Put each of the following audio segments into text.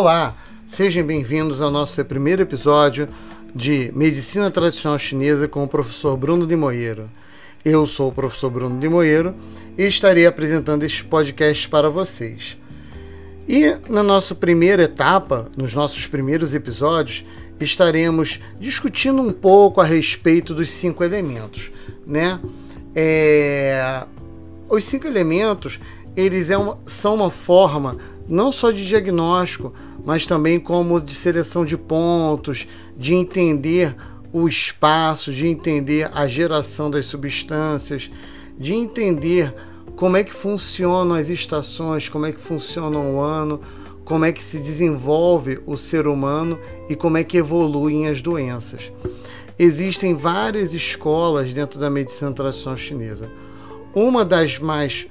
Olá, sejam bem-vindos ao nosso primeiro episódio de Medicina Tradicional Chinesa com o professor Bruno de Moeiro. Eu sou o professor Bruno de Moeiro e estarei apresentando este podcast para vocês. E na nossa primeira etapa, nos nossos primeiros episódios, estaremos discutindo um pouco a respeito dos cinco elementos, né? É... Os cinco elementos eles é uma, são uma forma não só de diagnóstico, mas também como de seleção de pontos, de entender o espaço, de entender a geração das substâncias, de entender como é que funcionam as estações, como é que funciona o ano, como é que se desenvolve o ser humano e como é que evoluem as doenças. Existem várias escolas dentro da medicina tradicional chinesa. Uma das mais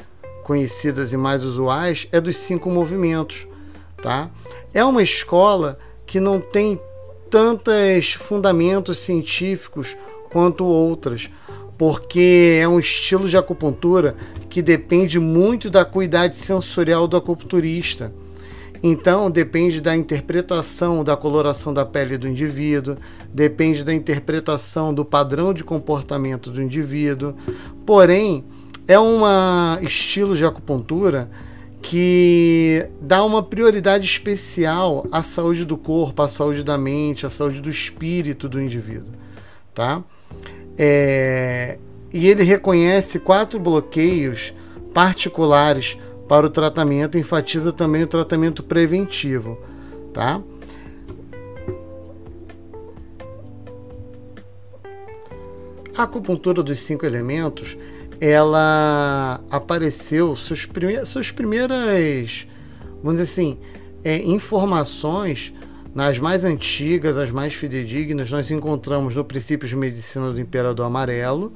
conhecidas e mais usuais é dos cinco movimentos, tá? É uma escola que não tem tantos fundamentos científicos quanto outras, porque é um estilo de acupuntura que depende muito da cuidade sensorial do acupunturista. Então, depende da interpretação da coloração da pele do indivíduo, depende da interpretação do padrão de comportamento do indivíduo. Porém, é um estilo de acupuntura que dá uma prioridade especial à saúde do corpo, à saúde da mente, à saúde do espírito do indivíduo, tá? É, e ele reconhece quatro bloqueios particulares para o tratamento, enfatiza também o tratamento preventivo, tá? A acupuntura dos cinco elementos ela apareceu, seus, prime suas primeiras, vamos dizer assim, é, informações nas mais antigas, as mais fidedignas, nós encontramos no Princípios de Medicina do Imperador Amarelo,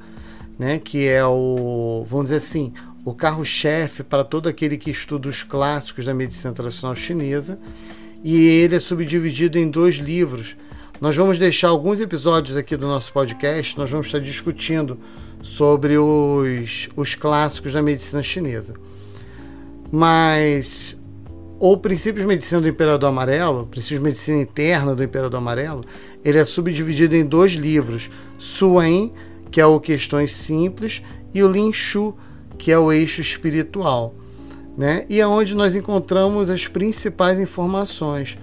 né, que é o, vamos dizer assim, o carro-chefe para todo aquele que estuda os clássicos da medicina tradicional chinesa, e ele é subdividido em dois livros. Nós vamos deixar alguns episódios aqui do nosso podcast, nós vamos estar discutindo sobre os, os clássicos da medicina chinesa. Mas o princípio de medicina do Imperador Amarelo, o princípio de medicina interna do Imperador Amarelo, ele é subdividido em dois livros: Suen, que é o Questões Simples, e o Lin Shu, que é o eixo espiritual. Né? E é onde nós encontramos as principais informações.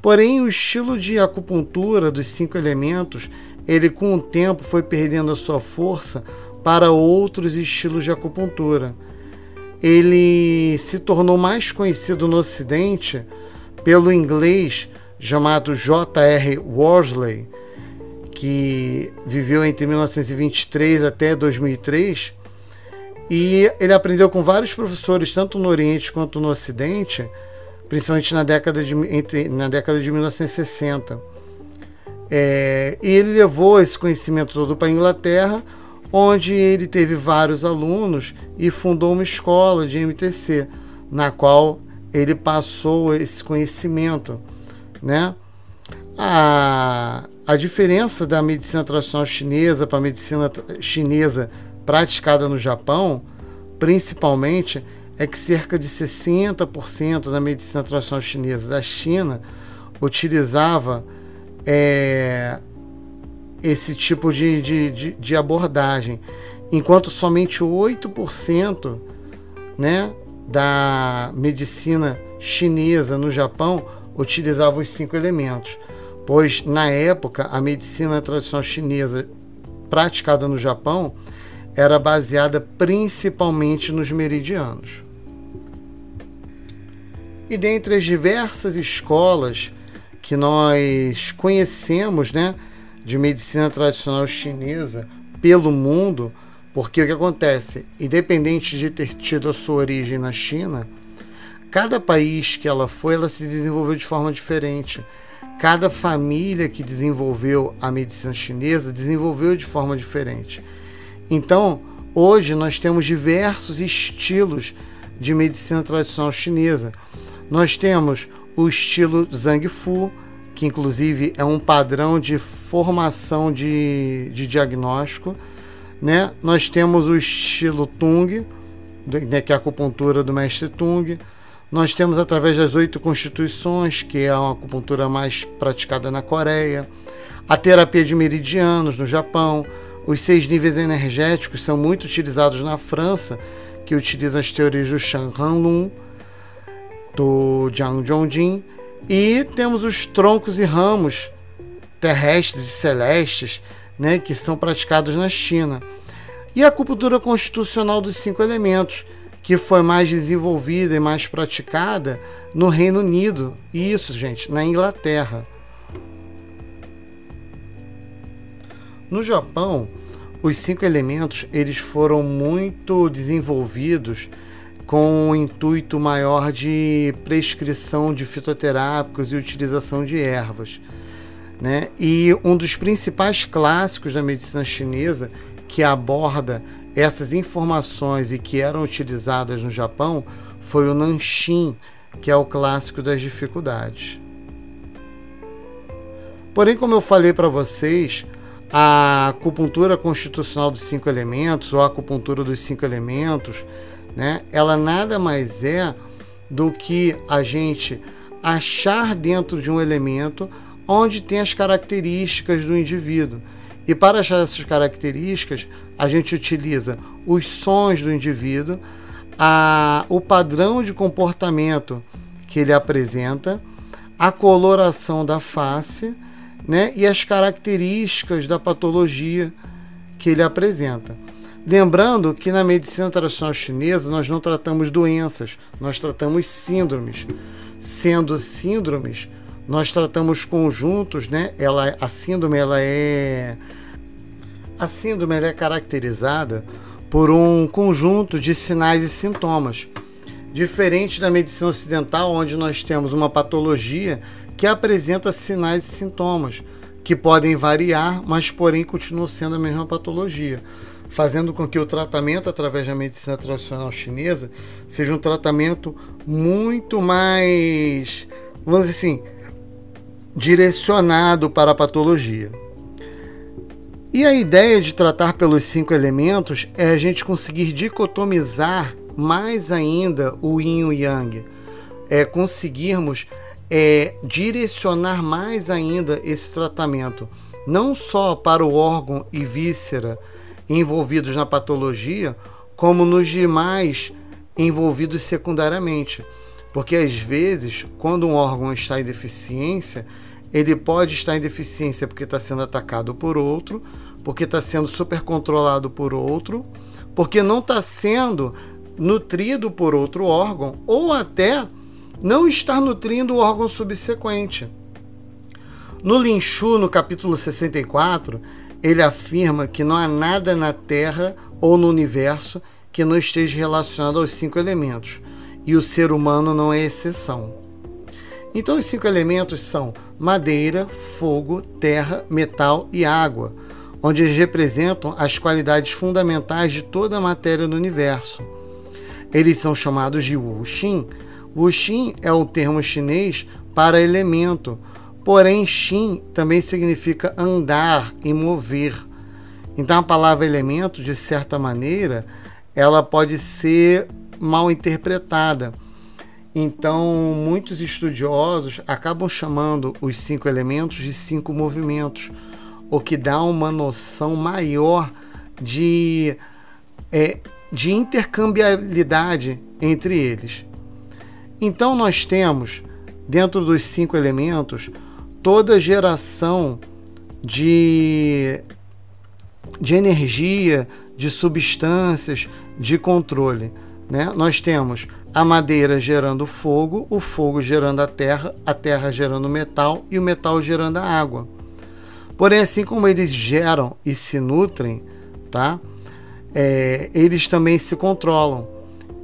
Porém, o estilo de acupuntura dos cinco elementos ele com o tempo foi perdendo a sua força para outros estilos de acupuntura. Ele se tornou mais conhecido no Ocidente pelo inglês chamado J.R. Worsley, que viveu entre 1923 até 2003, e ele aprendeu com vários professores, tanto no Oriente quanto no Ocidente, principalmente na década de, entre, na década de 1960. É, e ele levou esse conhecimento todo para a Inglaterra, onde ele teve vários alunos e fundou uma escola de MTC, na qual ele passou esse conhecimento. Né? A, a diferença da medicina tradicional chinesa para a medicina chinesa praticada no Japão, principalmente, é que cerca de 60% da medicina tradicional chinesa da China utilizava é, esse tipo de, de, de, de, abordagem, enquanto somente 8% né, da medicina chinesa no Japão utilizava os cinco elementos, pois na época a medicina tradicional chinesa praticada no Japão era baseada principalmente nos meridianos. E dentre as diversas escolas que nós conhecemos, né, de medicina tradicional chinesa pelo mundo, porque o que acontece, independente de ter tido a sua origem na China, cada país que ela foi, ela se desenvolveu de forma diferente. Cada família que desenvolveu a medicina chinesa desenvolveu de forma diferente. Então, hoje nós temos diversos estilos de medicina tradicional chinesa. Nós temos o estilo Zhang Fu, que inclusive é um padrão de formação de, de diagnóstico. Né? Nós temos o estilo Tung, né, que é a acupuntura do mestre Tung. Nós temos através das oito constituições, que é uma acupuntura mais praticada na Coreia, a terapia de meridianos no Japão, os seis níveis energéticos são muito utilizados na França, que utiliza as teorias do Shan Han do Jiang Zhongjin, e temos os troncos e ramos terrestres e celestes, né, que são praticados na China. E a acupuntura constitucional dos cinco elementos, que foi mais desenvolvida e mais praticada no Reino Unido. E isso, gente, na Inglaterra. No Japão, os cinco elementos eles foram muito desenvolvidos com o intuito maior de prescrição de fitoterápicos e utilização de ervas. Né? E um dos principais clássicos da medicina chinesa que aborda essas informações e que eram utilizadas no Japão foi o Nanshin, que é o clássico das dificuldades. Porém, como eu falei para vocês, a acupuntura constitucional dos cinco elementos, ou a acupuntura dos cinco elementos, né, ela nada mais é do que a gente achar dentro de um elemento onde tem as características do indivíduo. E para achar essas características, a gente utiliza os sons do indivíduo, a, o padrão de comportamento que ele apresenta, a coloração da face né, e as características da patologia que ele apresenta. Lembrando que na medicina tradicional chinesa nós não tratamos doenças, nós tratamos síndromes. Sendo síndromes, nós tratamos conjuntos, né? Ela, a síndrome ela é a síndrome é caracterizada por um conjunto de sinais e sintomas. Diferente da medicina ocidental, onde nós temos uma patologia que apresenta sinais e sintomas, que podem variar, mas porém continuam sendo a mesma patologia, fazendo com que o tratamento através da medicina tradicional chinesa seja um tratamento muito mais, vamos dizer assim, direcionado para a patologia. E a ideia de tratar pelos cinco elementos é a gente conseguir dicotomizar mais ainda o yin e o yang, é conseguirmos é, direcionar mais ainda esse tratamento, não só para o órgão e víscera envolvidos na patologia, como nos demais envolvidos secundariamente. Porque às vezes, quando um órgão está em deficiência, ele pode estar em deficiência porque está sendo atacado por outro, porque está sendo super controlado por outro, porque não está sendo nutrido por outro órgão, ou até não estar nutrindo o órgão subsequente. No Linchu, no capítulo 64, ele afirma que não há nada na Terra ou no universo que não esteja relacionado aos cinco elementos, e o ser humano não é exceção. Então, os cinco elementos são madeira, fogo, terra, metal e água, onde eles representam as qualidades fundamentais de toda a matéria do universo. Eles são chamados de Wu Xin. Wu Xin é o termo chinês para elemento, porém Xin também significa andar e mover. Então a palavra elemento, de certa maneira, ela pode ser mal interpretada então, muitos estudiosos acabam chamando os cinco elementos de cinco movimentos, o que dá uma noção maior de, é, de intercambiabilidade entre eles. Então, nós temos, dentro dos cinco elementos, toda geração de, de energia, de substâncias, de controle. Né? Nós temos a madeira gerando fogo, o fogo gerando a terra, a terra gerando metal e o metal gerando a água. Porém, assim como eles geram e se nutrem, tá? É, eles também se controlam.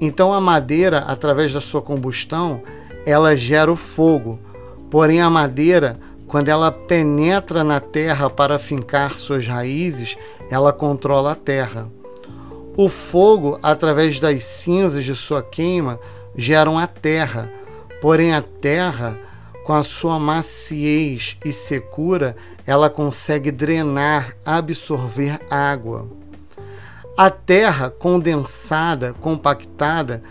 Então, a madeira, através da sua combustão, ela gera o fogo. Porém, a madeira, quando ela penetra na terra para fincar suas raízes, ela controla a terra. O fogo, através das cinzas de sua queima, geram a terra, porém a terra, com a sua maciez e secura, ela consegue drenar, absorver água. A terra condensada, compactada,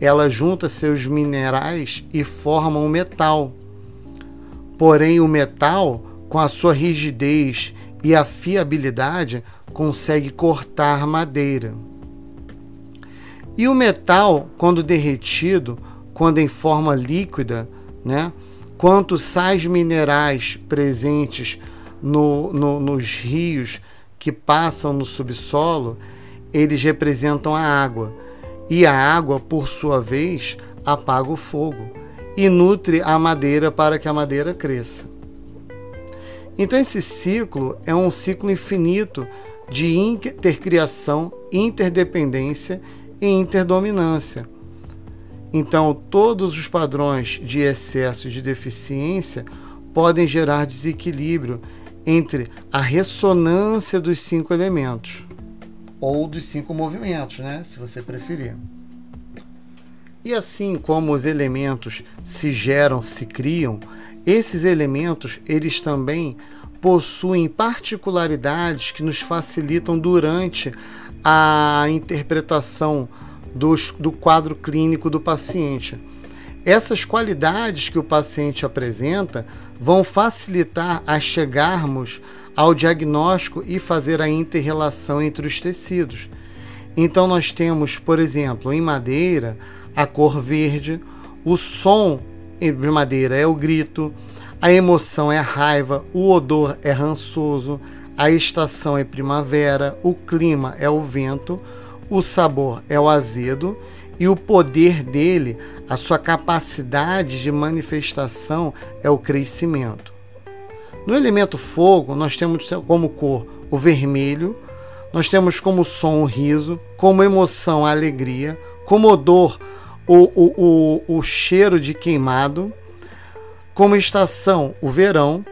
ela junta seus minerais e forma um metal. Porém, o metal, com a sua rigidez e a fiabilidade, consegue cortar madeira. E o metal, quando derretido, quando em forma líquida, né? Quantos sais minerais presentes no, no, nos rios que passam no subsolo, eles representam a água. E a água, por sua vez, apaga o fogo e nutre a madeira para que a madeira cresça. Então, esse ciclo é um ciclo infinito de intercriação, interdependência e interdominância. Então, todos os padrões de excesso e de deficiência podem gerar desequilíbrio entre a ressonância dos cinco elementos ou dos cinco movimentos, né, se você preferir. E assim como os elementos se geram, se criam, esses elementos eles também possuem particularidades que nos facilitam durante a interpretação dos, do quadro clínico do paciente. Essas qualidades que o paciente apresenta vão facilitar a chegarmos ao diagnóstico e fazer a interrelação entre os tecidos. Então, nós temos, por exemplo, em madeira, a cor verde, o som de madeira é o grito, a emoção é a raiva, o odor é rançoso, a estação é primavera, o clima é o vento, o sabor é o azedo e o poder dele, a sua capacidade de manifestação é o crescimento. No elemento fogo, nós temos como cor o vermelho, nós temos como som o riso, como emoção a alegria, como odor o, o, o, o cheiro de queimado, como estação o verão,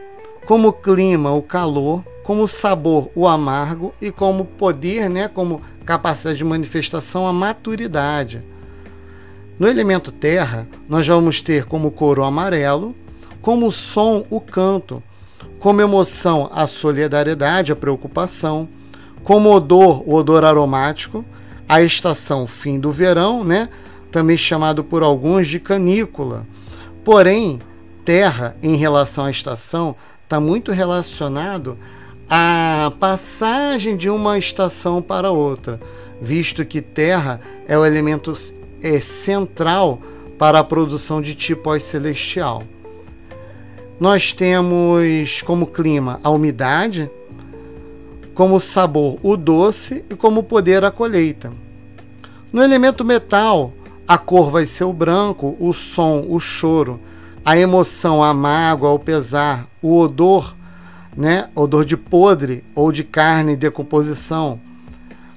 como clima o calor, como sabor o amargo e como poder, né, como capacidade de manifestação a maturidade. No elemento terra, nós vamos ter como cor o amarelo, como som o canto, como emoção a solidariedade, a preocupação, como odor o odor aromático, a estação fim do verão, né, também chamado por alguns de canícula. Porém, terra em relação à estação está muito relacionado à passagem de uma estação para outra, visto que terra é o elemento é, central para a produção de tipo celestial. Nós temos como clima a umidade, como sabor o doce e como poder a colheita. No elemento metal, a cor vai ser o branco, o som, o choro, a emoção, a mágoa, o pesar, o odor, né? Odor de podre ou de carne decomposição.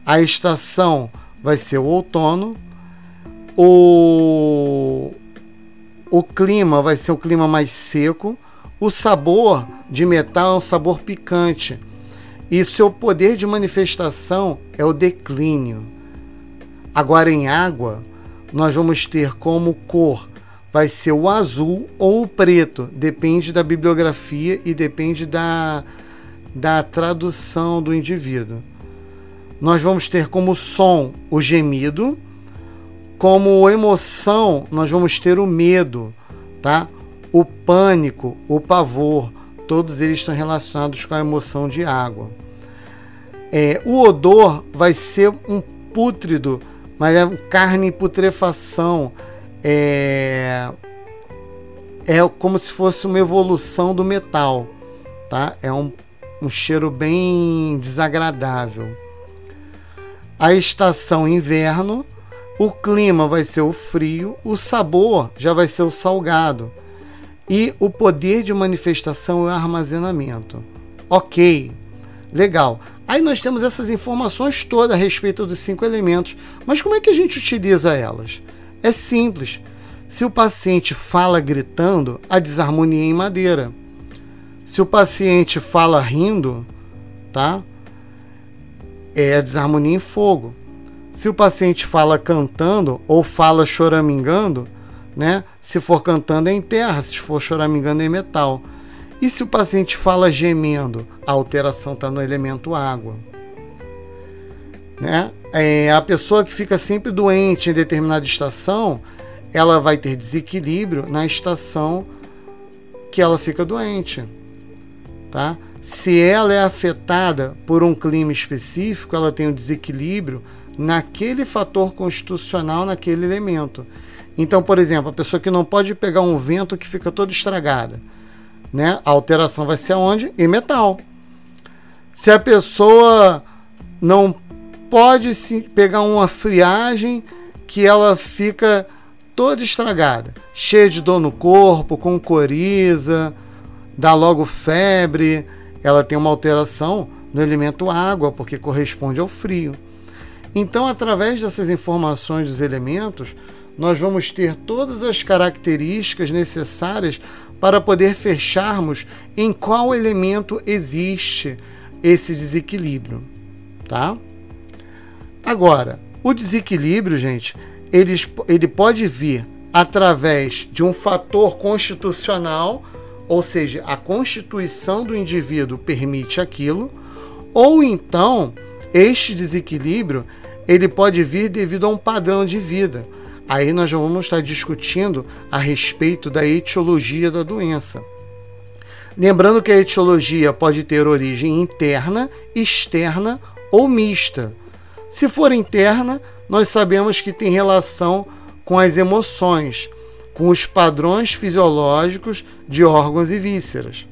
A estação vai ser o outono. O, o clima vai ser o clima mais seco. O sabor de metal é um sabor picante. E seu poder de manifestação é o declínio. Agora, em água, nós vamos ter como cor vai ser o azul ou o preto, depende da bibliografia e depende da, da tradução do indivíduo. Nós vamos ter como som o gemido, como emoção nós vamos ter o medo, tá? O pânico, o pavor, todos eles estão relacionados com a emoção de água. É, o odor vai ser um pútrido, mas é carne em putrefação é, é como se fosse uma evolução do metal, tá? É um, um cheiro bem desagradável. A estação inverno, o clima vai ser o frio, o sabor já vai ser o salgado e o poder de manifestação é o armazenamento. Ok, legal. Aí nós temos essas informações todas a respeito dos cinco elementos, mas como é que a gente utiliza elas? É simples. Se o paciente fala gritando, a desarmonia em madeira. Se o paciente fala rindo, tá? É a desarmonia em fogo. Se o paciente fala cantando ou fala choramingando, né? Se for cantando é em terra, se for choramingando é em metal. E se o paciente fala gemendo, a alteração está no elemento água. Né? É, a pessoa que fica sempre doente em determinada estação, ela vai ter desequilíbrio na estação que ela fica doente. Tá? Se ela é afetada por um clima específico, ela tem um desequilíbrio naquele fator constitucional, naquele elemento. Então, por exemplo, a pessoa que não pode pegar um vento que fica todo estragada, né? A alteração vai ser aonde? Em metal. Se a pessoa não pode se pegar uma friagem que ela fica toda estragada, cheia de dor no corpo, com coriza, dá logo febre, ela tem uma alteração no elemento água, porque corresponde ao frio. Então, através dessas informações dos elementos, nós vamos ter todas as características necessárias para poder fecharmos em qual elemento existe esse desequilíbrio, tá? Agora, o desequilíbrio, gente, ele, ele pode vir através de um fator constitucional, ou seja, a constituição do indivíduo permite aquilo, ou então este desequilíbrio ele pode vir devido a um padrão de vida. Aí nós vamos estar discutindo a respeito da etiologia da doença. Lembrando que a etiologia pode ter origem interna, externa ou mista. Se for interna, nós sabemos que tem relação com as emoções, com os padrões fisiológicos de órgãos e vísceras.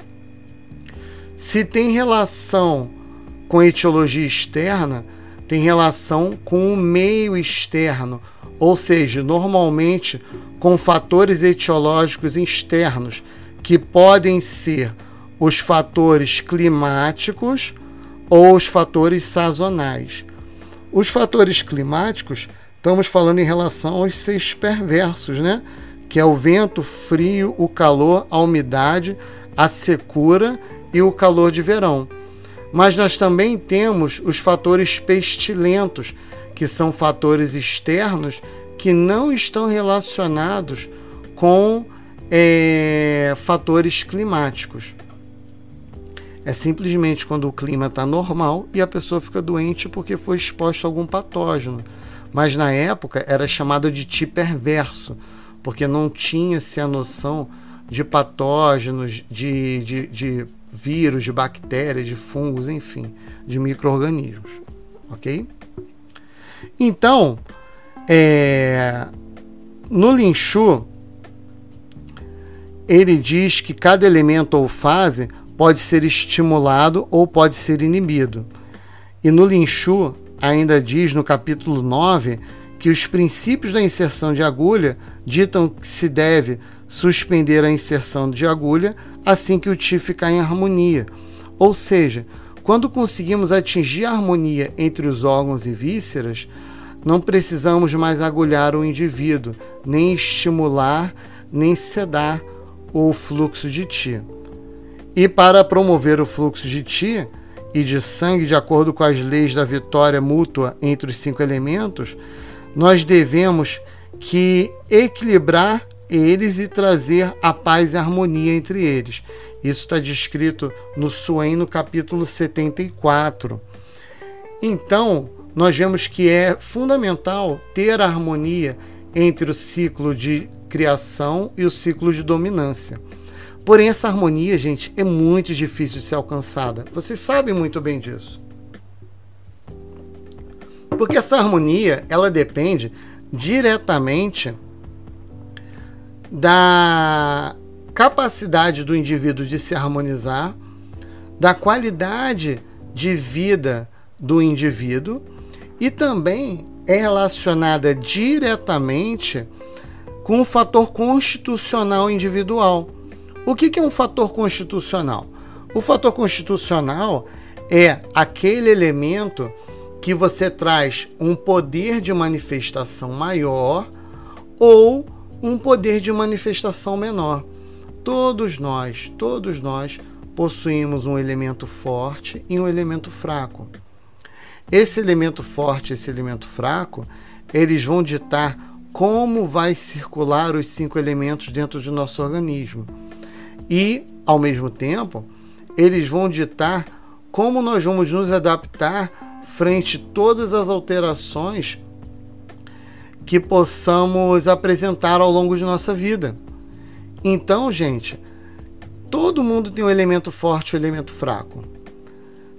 Se tem relação com etiologia externa, tem relação com o meio externo, ou seja, normalmente com fatores etiológicos externos, que podem ser os fatores climáticos ou os fatores sazonais. Os fatores climáticos, estamos falando em relação aos seis perversos, né? Que é o vento, o frio, o calor, a umidade, a secura e o calor de verão. Mas nós também temos os fatores pestilentos, que são fatores externos que não estão relacionados com é, fatores climáticos. É simplesmente quando o clima está normal e a pessoa fica doente porque foi exposta a algum patógeno. Mas na época era chamado de ti perverso, porque não tinha-se a noção de patógenos, de, de, de vírus, de bactérias, de fungos, enfim, de micro-organismos. Ok? Então, é, no Linchu, ele diz que cada elemento ou fase pode ser estimulado ou pode ser inibido. E no Linchu, ainda diz no capítulo 9 que os princípios da inserção de agulha ditam que se deve suspender a inserção de agulha assim que o Ti ficar em harmonia. Ou seja, quando conseguimos atingir a harmonia entre os órgãos e vísceras, não precisamos mais agulhar o indivíduo, nem estimular, nem sedar o fluxo de Ti. E para promover o fluxo de Ti e de sangue de acordo com as leis da vitória mútua entre os cinco elementos, nós devemos que equilibrar eles e trazer a paz e a harmonia entre eles. Isso está descrito no Suen, no capítulo 74. Então, nós vemos que é fundamental ter a harmonia entre o ciclo de criação e o ciclo de dominância. Porém, essa harmonia, gente, é muito difícil de ser alcançada. Vocês sabem muito bem disso. Porque essa harmonia, ela depende diretamente da capacidade do indivíduo de se harmonizar, da qualidade de vida do indivíduo e também é relacionada diretamente com o fator constitucional individual. O que é um fator constitucional? O fator constitucional é aquele elemento que você traz um poder de manifestação maior ou um poder de manifestação menor. Todos nós, todos nós possuímos um elemento forte e um elemento fraco. Esse elemento forte, esse elemento fraco, eles vão ditar como vai circular os cinco elementos dentro do nosso organismo. E, ao mesmo tempo, eles vão ditar como nós vamos nos adaptar frente a todas as alterações que possamos apresentar ao longo de nossa vida. Então, gente, todo mundo tem um elemento forte e um elemento fraco.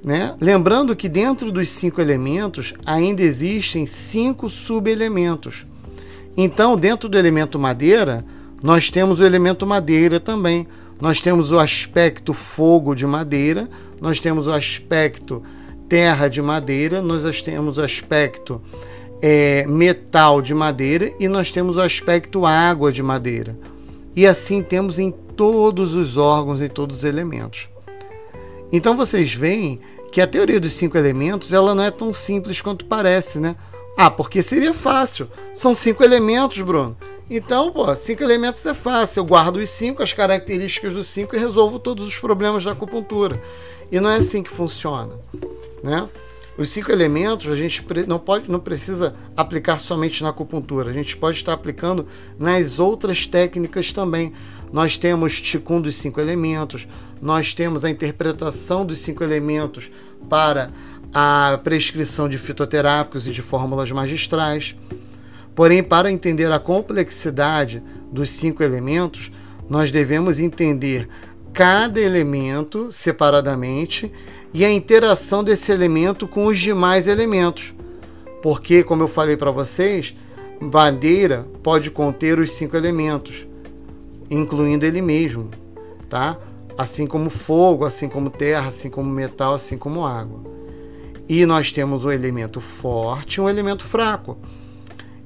Né? Lembrando que dentro dos cinco elementos ainda existem cinco subelementos. Então, dentro do elemento madeira, nós temos o elemento madeira também. Nós temos o aspecto fogo de madeira, nós temos o aspecto terra de madeira, nós temos o aspecto é, metal de madeira e nós temos o aspecto água de madeira. E assim temos em todos os órgãos e todos os elementos. Então vocês veem que a teoria dos cinco elementos ela não é tão simples quanto parece, né? Ah, porque seria fácil. São cinco elementos, Bruno. Então, pô, cinco elementos é fácil. Eu guardo os cinco, as características dos cinco e resolvo todos os problemas da acupuntura. E não é assim que funciona, né? Os cinco elementos a gente não pode, não precisa aplicar somente na acupuntura. A gente pode estar aplicando nas outras técnicas também. Nós temos Ticum dos cinco elementos, nós temos a interpretação dos cinco elementos para a prescrição de fitoterápicos e de fórmulas magistrais. Porém, para entender a complexidade dos cinco elementos, nós devemos entender cada elemento separadamente e a interação desse elemento com os demais elementos. Porque, como eu falei para vocês, madeira pode conter os cinco elementos, incluindo ele mesmo, tá? Assim como fogo, assim como terra, assim como metal, assim como água. E nós temos um elemento forte e um elemento fraco.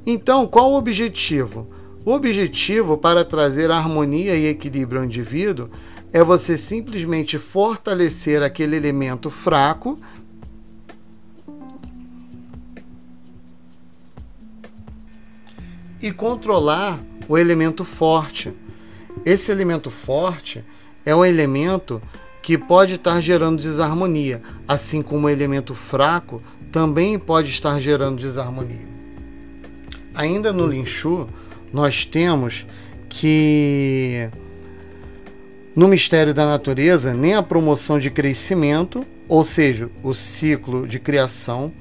Então, qual o objetivo? O objetivo para trazer harmonia e equilíbrio ao indivíduo é você simplesmente fortalecer aquele elemento fraco e controlar o elemento forte. Esse elemento forte é um elemento que pode estar gerando desarmonia, assim como o elemento fraco também pode estar gerando desarmonia. Ainda no Linchu, nós temos que no mistério da natureza, nem a promoção de crescimento, ou seja, o ciclo de criação,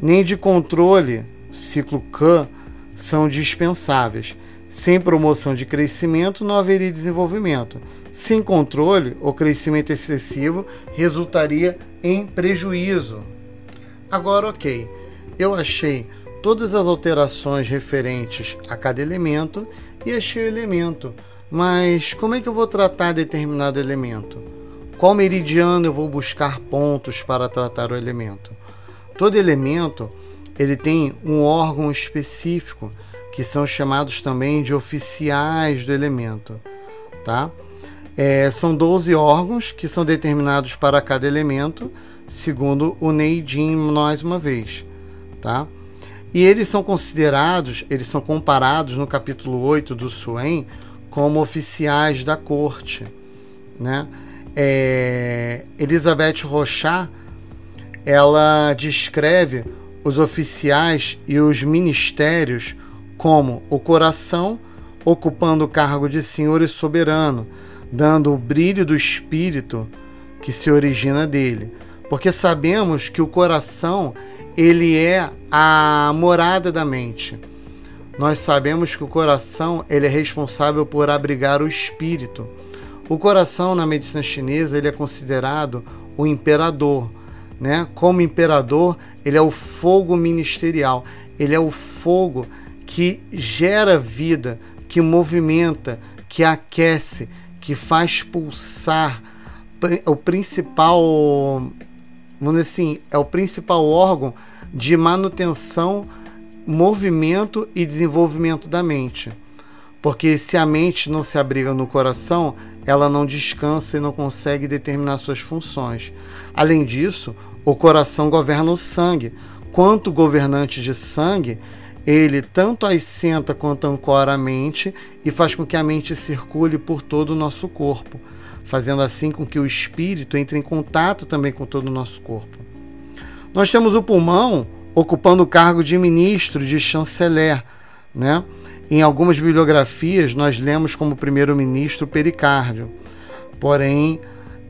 nem de controle, ciclo K, são dispensáveis. Sem promoção de crescimento, não haveria desenvolvimento. Sem controle, o crescimento excessivo resultaria em prejuízo. Agora, ok, eu achei todas as alterações referentes a cada elemento e achei o elemento mas como é que eu vou tratar determinado elemento? Qual meridiano eu vou buscar pontos para tratar o elemento? Todo elemento ele tem um órgão específico que são chamados também de oficiais do elemento, tá? É, são 12 órgãos que são determinados para cada elemento, segundo o Neidin mais uma vez, tá? E eles são considerados, eles são comparados no capítulo 8 do Suen como oficiais da corte. Né? É, Elizabeth Rochat ela descreve os oficiais e os ministérios como o coração ocupando o cargo de senhor e soberano, dando o brilho do espírito que se origina dele. Porque sabemos que o coração ele é a morada da mente. Nós sabemos que o coração ele é responsável por abrigar o espírito. O coração na medicina chinesa ele é considerado o imperador, né? Como imperador, ele é o fogo ministerial. Ele é o fogo que gera vida, que movimenta, que aquece, que faz pulsar. O principal, vamos dizer assim, é o principal órgão de manutenção movimento e desenvolvimento da mente. Porque se a mente não se abriga no coração, ela não descansa e não consegue determinar suas funções. Além disso, o coração governa o sangue. Quanto governante de sangue, ele tanto assenta quanto ancora a mente e faz com que a mente circule por todo o nosso corpo, fazendo assim com que o espírito entre em contato também com todo o nosso corpo. Nós temos o pulmão, ocupando o cargo de ministro, de chanceler. Né? Em algumas bibliografias, nós lemos como primeiro-ministro Pericárdio. Porém,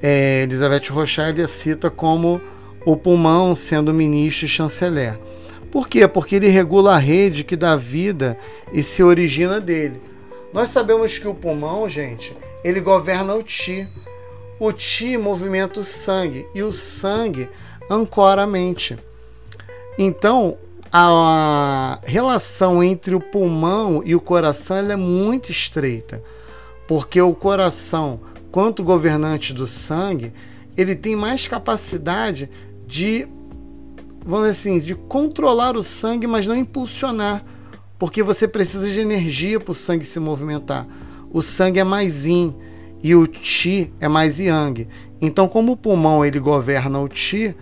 é, Elizabeth Rochelle cita como o pulmão sendo ministro e chanceler. Por quê? Porque ele regula a rede que dá vida e se origina dele. Nós sabemos que o pulmão, gente, ele governa o ti. O ti movimenta o sangue e o sangue ancora a mente. Então, a relação entre o pulmão e o coração é muito estreita, porque o coração, quanto governante do sangue, ele tem mais capacidade de, vamos dizer assim, de controlar o sangue, mas não impulsionar, porque você precisa de energia para o sangue se movimentar. O sangue é mais yin e o chi é mais yang. Então, como o pulmão ele governa o chi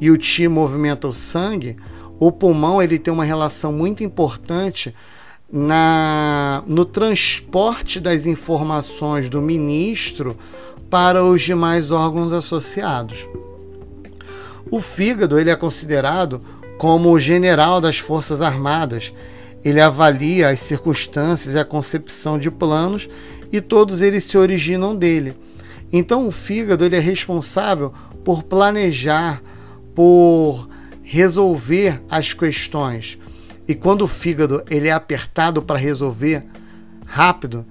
e o chi movimenta o sangue, o pulmão ele tem uma relação muito importante na, no transporte das informações do ministro para os demais órgãos associados. O fígado ele é considerado como o general das Forças Armadas. Ele avalia as circunstâncias e a concepção de planos e todos eles se originam dele. Então o fígado ele é responsável por planejar, por resolver as questões. E quando o fígado ele é apertado para resolver rápido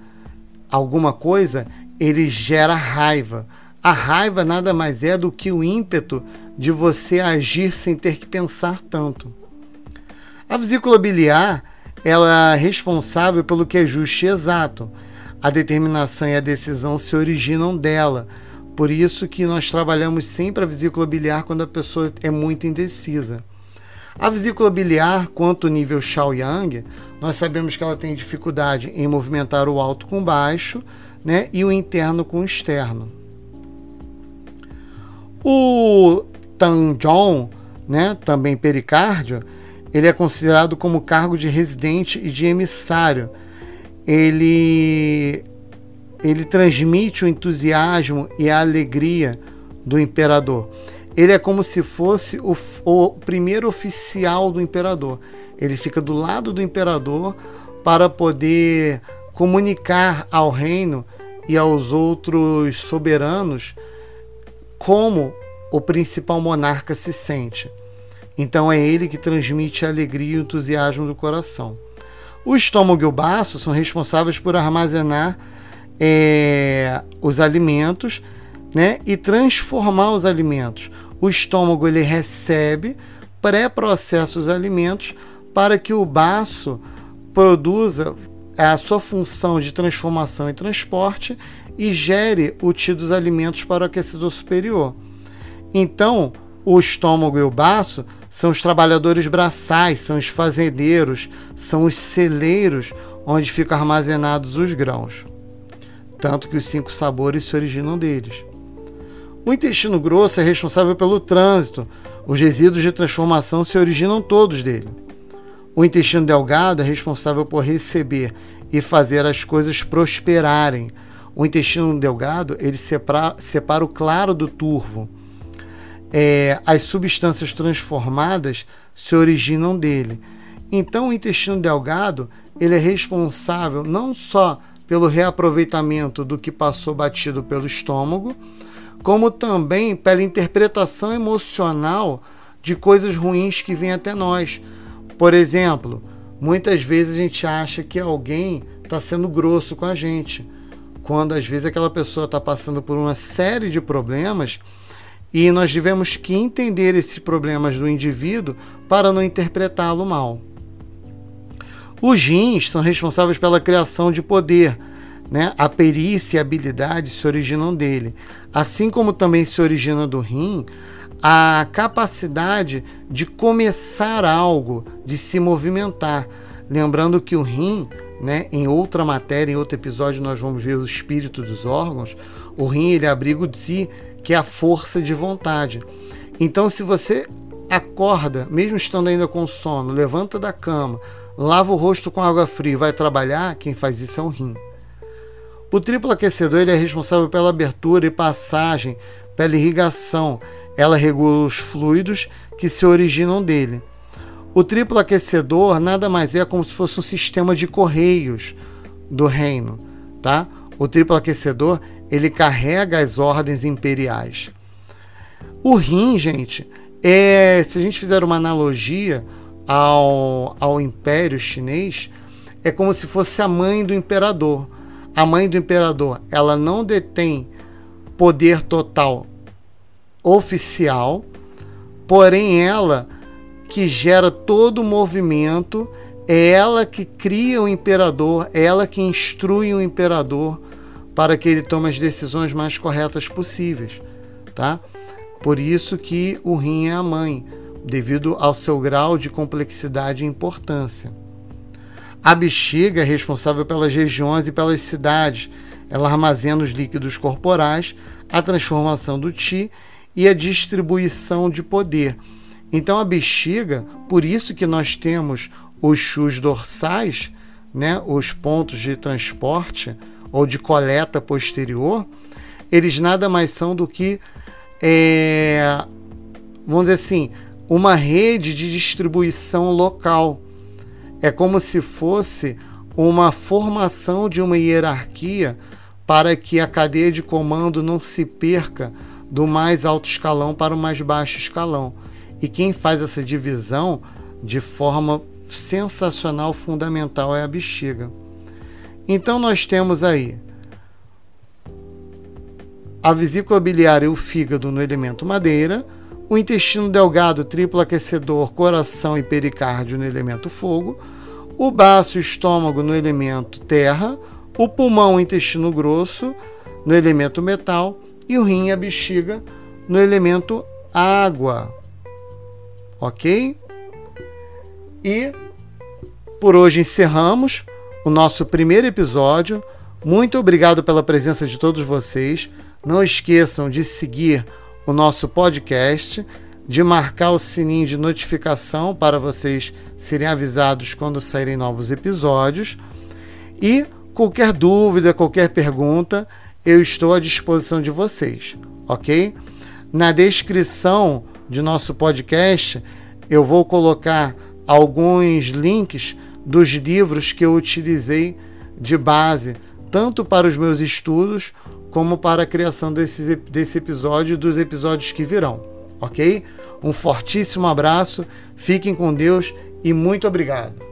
alguma coisa, ele gera raiva. A raiva nada mais é do que o ímpeto de você agir sem ter que pensar tanto. A vesícula biliar ela é responsável pelo que é justo e exato. A determinação e a decisão se originam dela. Por isso que nós trabalhamos sempre a vesícula biliar quando a pessoa é muito indecisa. A vesícula biliar, quanto nível Shaoyang, nós sabemos que ela tem dificuldade em movimentar o alto com baixo né, e o interno com o externo. O Tanjong, né, também pericárdio, ele é considerado como cargo de residente e de emissário. Ele ele transmite o entusiasmo e a alegria do imperador. Ele é como se fosse o, o primeiro oficial do imperador. Ele fica do lado do imperador para poder comunicar ao reino e aos outros soberanos como o principal monarca se sente. Então é ele que transmite a alegria e o entusiasmo do coração. O estômago e o baço são responsáveis por armazenar é, os alimentos né, e transformar os alimentos. O estômago ele recebe, pré-processa os alimentos para que o baço produza a sua função de transformação e transporte e gere o tio dos alimentos para o aquecedor superior. Então, o estômago e o baço são os trabalhadores braçais, são os fazendeiros, são os celeiros onde ficam armazenados os grãos tanto que os cinco sabores se originam deles. O intestino grosso é responsável pelo trânsito, os resíduos de transformação se originam todos dele. O intestino delgado é responsável por receber e fazer as coisas prosperarem. O intestino delgado ele separa, separa o claro do turvo. É, as substâncias transformadas se originam dele. Então, o intestino delgado ele é responsável não só pelo reaproveitamento do que passou batido pelo estômago, como também pela interpretação emocional de coisas ruins que vêm até nós. Por exemplo, muitas vezes a gente acha que alguém está sendo grosso com a gente, quando às vezes aquela pessoa está passando por uma série de problemas e nós devemos que entender esses problemas do indivíduo para não interpretá-lo mal. Os rins são responsáveis pela criação de poder. Né? A perícia e a habilidade se originam dele. Assim como também se origina do rim, a capacidade de começar algo, de se movimentar. Lembrando que o rim, né, em outra matéria, em outro episódio, nós vamos ver o espírito dos órgãos. O rim ele abriga o si, que é a força de vontade. Então, se você acorda, mesmo estando ainda com sono, levanta da cama, lava o rosto com água fria e vai trabalhar, quem faz isso é o rim. O triplo aquecedor ele é responsável pela abertura e passagem, pela irrigação. Ela regula os fluidos que se originam dele. O triplo aquecedor nada mais é como se fosse um sistema de correios do reino, tá? O triplo aquecedor ele carrega as ordens imperiais. O rim, gente, É, se a gente fizer uma analogia ao, ao Império Chinês, é como se fosse a mãe do imperador. A mãe do imperador, ela não detém poder total oficial, porém ela que gera todo o movimento, é ela que cria o imperador, é ela que instrui o imperador para que ele tome as decisões mais corretas possíveis, tá? Por isso que o rim é a mãe, devido ao seu grau de complexidade e importância. A bexiga é responsável pelas regiões e pelas cidades. Ela armazena os líquidos corporais, a transformação do ti e a distribuição de poder. Então a bexiga, por isso que nós temos os chus dorsais, né, os pontos de transporte ou de coleta posterior, eles nada mais são do que, é, vamos dizer assim, uma rede de distribuição local. É como se fosse uma formação de uma hierarquia para que a cadeia de comando não se perca do mais alto escalão para o mais baixo escalão. E quem faz essa divisão de forma sensacional, fundamental, é a bexiga. Então nós temos aí a vesícula biliar e o fígado no elemento madeira, o intestino delgado, triplo aquecedor, coração e pericárdio no elemento fogo, o baço e estômago no elemento terra, o pulmão e intestino grosso no elemento metal e o rim e a bexiga no elemento água. Ok? E por hoje encerramos o nosso primeiro episódio. Muito obrigado pela presença de todos vocês. Não esqueçam de seguir o nosso podcast, de marcar o sininho de notificação para vocês serem avisados quando saírem novos episódios. E qualquer dúvida, qualquer pergunta, eu estou à disposição de vocês, ok? Na descrição de nosso podcast, eu vou colocar alguns links dos livros que eu utilizei de base, tanto para os meus estudos como para a criação desses, desse episódio e dos episódios que virão, ok? Um fortíssimo abraço, fiquem com Deus e muito obrigado.